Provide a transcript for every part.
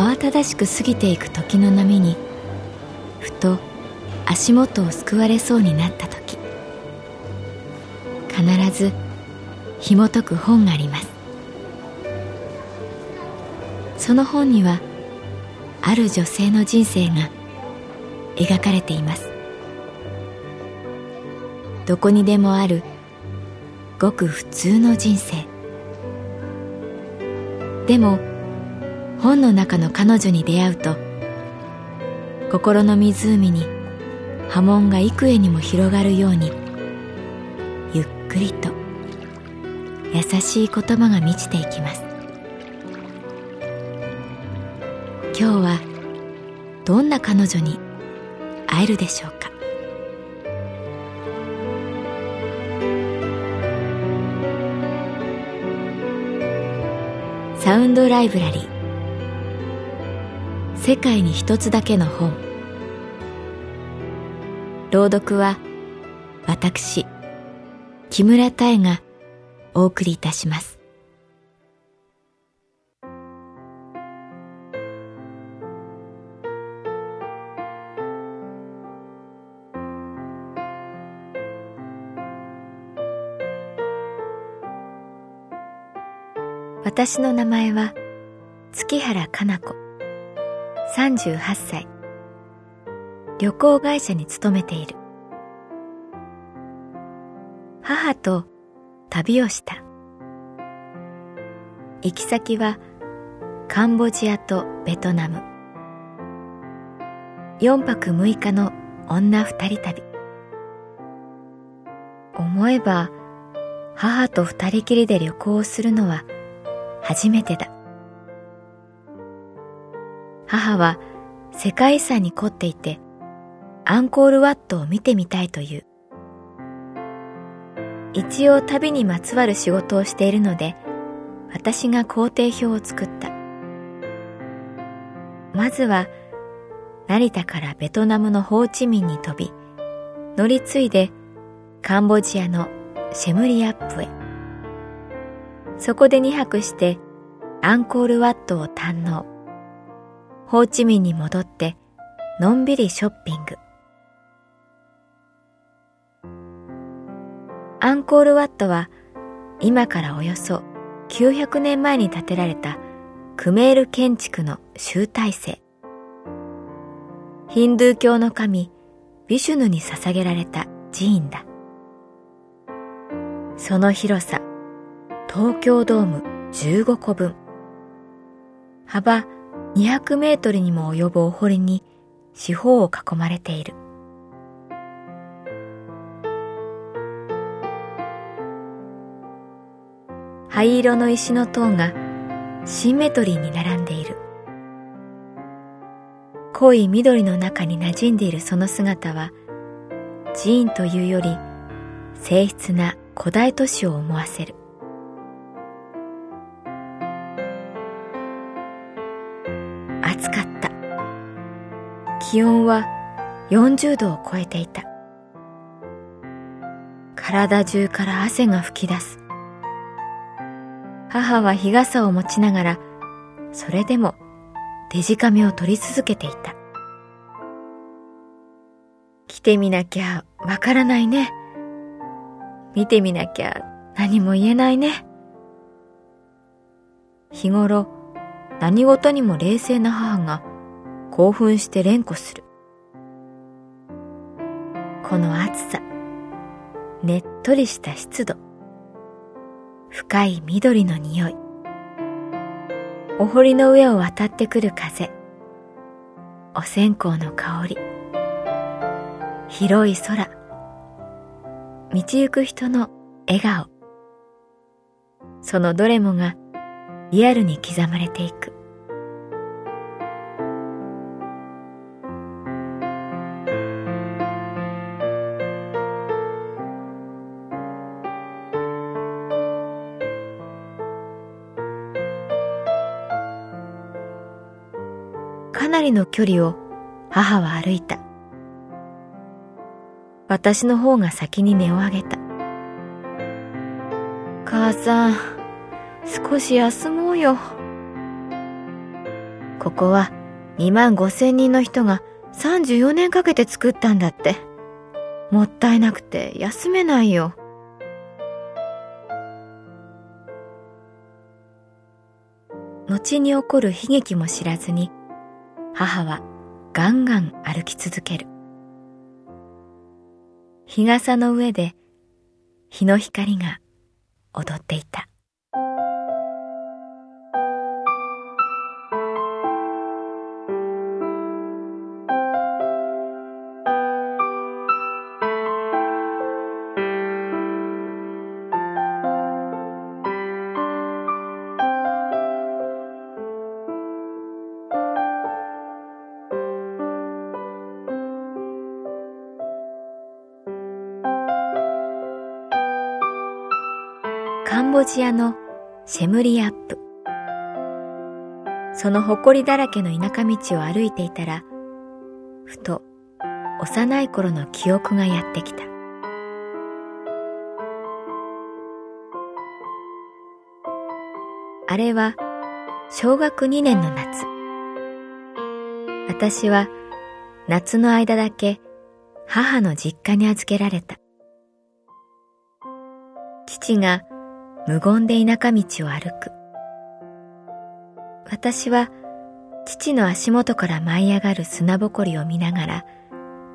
慌ただしく過ぎていく時の波にふと足元をすくわれそうになった時必ず紐解く本があります。その本にはある女性の人生が描かれています。どこにでもあるごく普通の人生。でも本の中の彼女に出会うと心の湖に波紋が幾重にも広がるようにゆっくりと優しい言葉が満ちていきます。今日はどんな彼女に会えるでしょうか？サウンドライブラリー。世界に一つだけの本。朗読は私木村多江がお送りいたします。私の名前は月原かな子。38歳旅行会社に勤めている。母と旅をした。行き先はカンボジアとベトナム。4泊6日の女二人旅。思えば母と二人きりで旅行をするのは初めてだ。母は世界遺産に凝っていてアンコールワットを見てみたいという。一応旅にまつわる仕事をしているので私が工程表を作った。まずは成田からベトナムのホーチミンに飛び乗り継いでカンボジアのシェムリアップへ。そこで2泊してアンコールワットを堪能。ホーチミンに戻ってのんびりショッピング。アンコールワットは今からおよそ900年前に建てられたクメール建築の集大成。ヒンドゥー教の神ビシュヌに捧げられた寺院だ。その広さ東京ドーム15個分。幅200メートルにも及ぶお堀に四方を囲まれている。灰色の石の塔がシンメトリーに並んでいる。濃い緑の中に馴染んでいるその姿は寺院というより静筆な古代都市を思わせる。気温は40度を超えていた。体中から汗が噴き出す。母は日傘を持ちながらそれでもデジカメを撮り続けていた。来てみなきゃわからないね。見てみなきゃ何も言えないね。日頃何事にも冷静な母が興奮して連呼する。この暑さねっとりした湿度深い緑の匂いお堀の上を渡ってくる風お線香の香り広い空道行く人の笑顔そのどれもがリアルに刻まれていく。かなりの距離を母は歩いた私の方が先に音を上げた母さん少し休もうよここは2万5千人の人が34年かけて作ったんだって。もったいなくて休めないよ。後に起こる悲劇も知らずに、母はガンガン歩き続ける。日傘の上で日の光が踊っていた。カンボジアのシェムリアップ。その埃だらけの田舎道を歩いていたらふと幼い頃の記憶がやってきた。あれは小学2年の夏。私は夏の間だけ母の実家に預けられた。父が無言で田舎道を歩く。私は父の足元から舞い上がる砂ぼこりを見ながら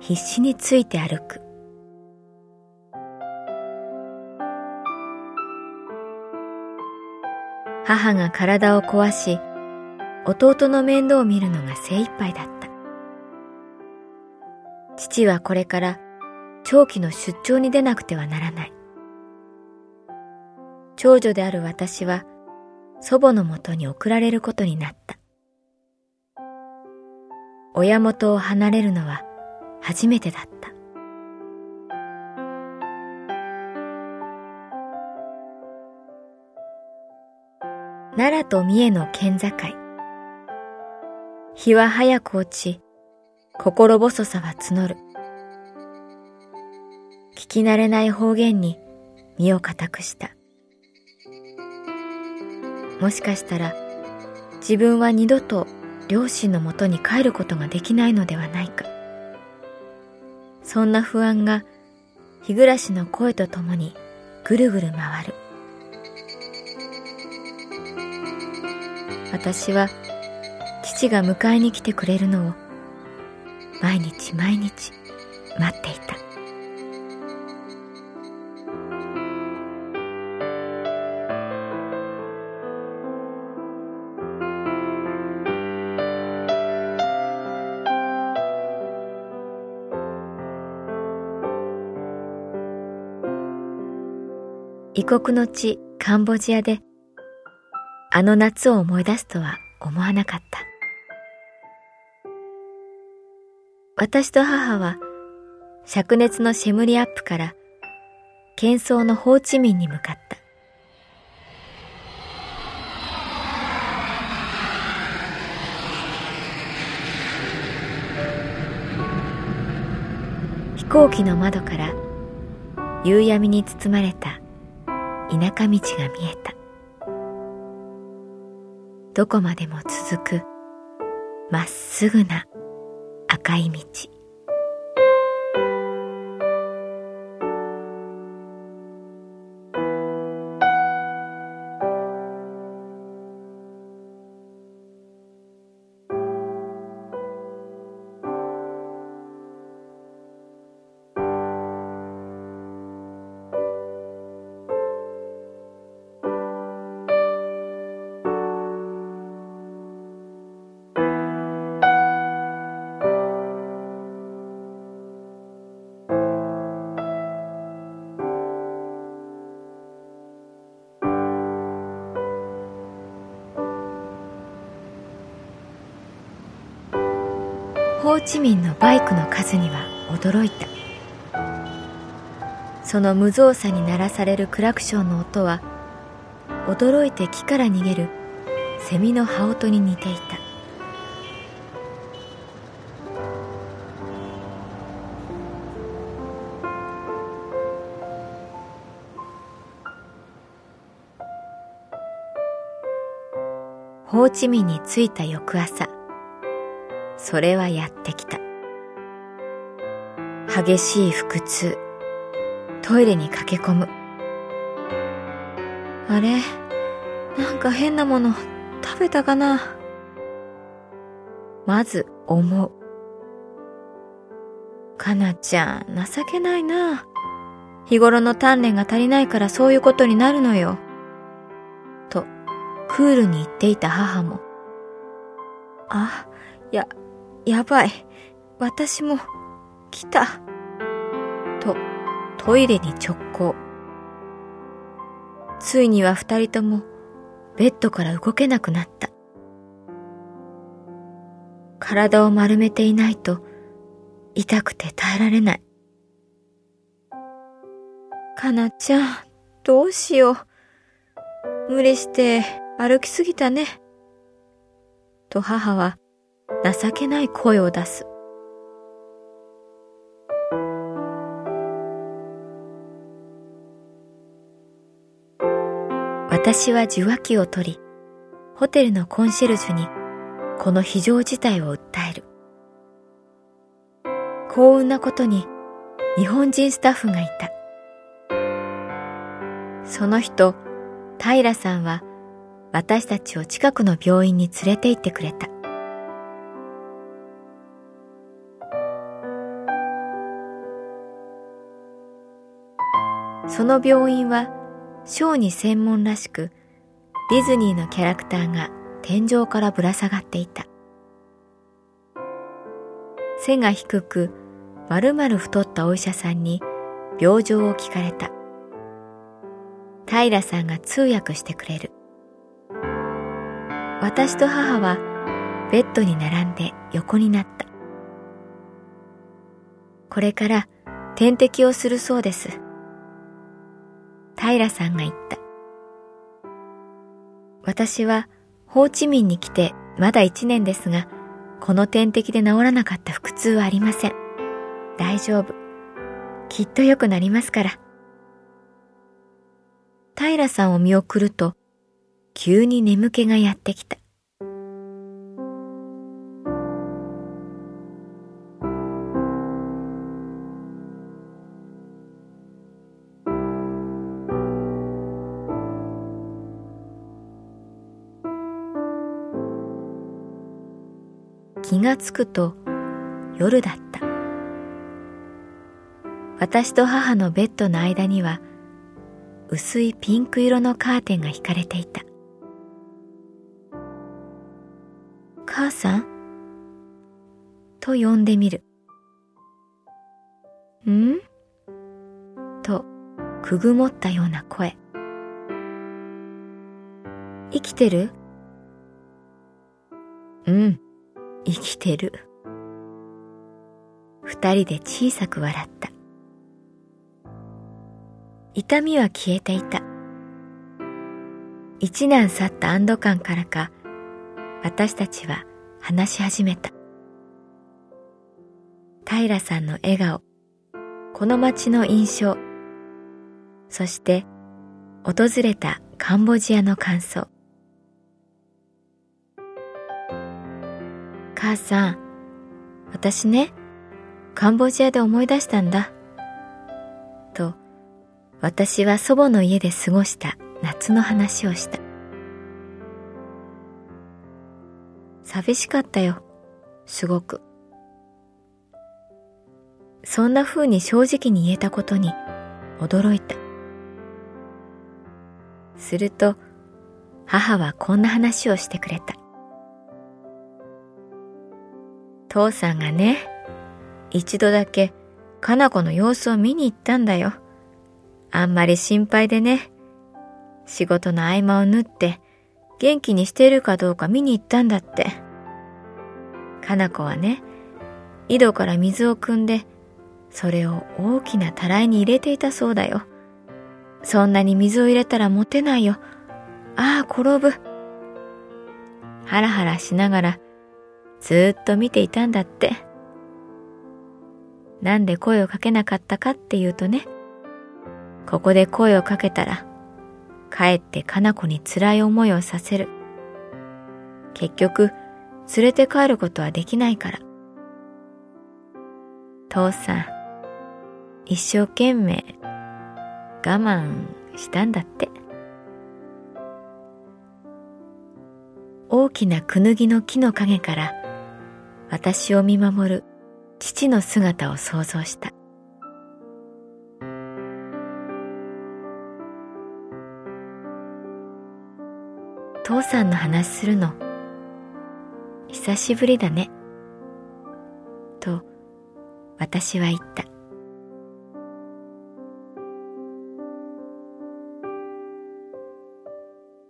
必死について歩く。母が体を壊し、弟の面倒を見るのが精一杯だった。父はこれから長期の出張に出なくてはならない。長女である私は祖母のもとに送られることになった。親元を離れるのは初めてだった。奈良と三重の県境。日は早く落ち、心細さは募る。聞き慣れない方言に身を固くした。もしかしたら自分は二度と両親のもとに帰ることができないのではないか。そんな不安が日暮の声とともにぐるぐる回る。私は父が迎えに来てくれるのを毎日毎日待っていた。異国の地カンボジアであの夏を思い出すとは思わなかった。私と母は灼熱のシェムリアップから喧騒のホーチミンに向かった。飛行機の窓から夕闇に包まれた田舎道が見えた。どこまでも続くまっすぐな赤い道。チミンのバイクの数には驚いた。その無造作に鳴らされるクラクションの音は驚いて木から逃げるセミの羽音に似ていた。ホーチミンに着いた翌朝それはやってきた。激しい腹痛。トイレに駆け込む。あれ？なんか変なもの食べたかな？まず思う。かなちゃん、情けないな。日頃の鍛錬が足りないからそういうことになるのよ。と、クールに言っていた母も。あい、や、やばい。私も、来た。と、トイレに直行。ついには二人とも、ベッドから動けなくなった。体を丸めていないと、痛くて耐えられない。かなちゃん、どうしよう。無理して歩きすぎたね。と母は情けない声を出す。私は受話器を取り、ホテルのコンシェルジュにこの非常事態を訴える。幸運なことに日本人スタッフがいた。その人、平さんは私たちを近くの病院に連れて行ってくれた。その病院は小児専門らしく、ディズニーのキャラクターが天井からぶら下がっていた。背が低く、丸々太ったお医者さんに病状を聞かれた。平さんが通訳してくれる。私と母はベッドに並んで横になった。これから点滴をするそうです。平さんが言った。私はホーチミンに来てまだ一年ですが、この点滴で治らなかった腹痛はありません。大丈夫。きっと良くなりますから。平さんを見送ると、急に眠気がやってきた。がつくと夜だった。私と母のベッドの間には薄いピンク色のカーテンが引かれていた。母さん？と呼んでみる。ん？と、くぐもったような声。生きてる？うん。生きてる。二人で小さく笑った。痛みは消えていた。一難去った安堵感からか、私たちは話し始めた。平さんの笑顔、この街の印象、そして訪れたカンボジアの感想。母さん、私ね、カンボジアで思い出したんだ。と、私は祖母の家で過ごした夏の話をした。寂しかったよ、すごく。そんな風に正直に言えたことに驚いた。すると、母はこんな話をしてくれた。父さんがね、一度だけ、かな子の様子を見に行ったんだよ。あんまり心配でね。仕事の合間を縫って、元気にしているかどうか見に行ったんだって。かな子はね、井戸から水を汲んで、それを大きなたらいに入れていたそうだよ。そんなに水を入れたら持てないよ。ああ、転ぶ。ハラハラしながら、ずっと見ていたんだって。なんで声をかけなかったかっていうとね、ここで声をかけたら、かえってかな子に辛い思いをさせる。結局、連れて帰ることはできないから。父さん、一生懸命我慢したんだって。大きなくぬぎの木の陰から私を見守る父の姿を想像した。父さんの話するの久しぶりだね。と私は言った。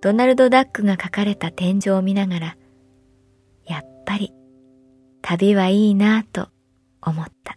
ドナルド・ダックが描かれた天井を見ながら、旅はいいなぁと思った。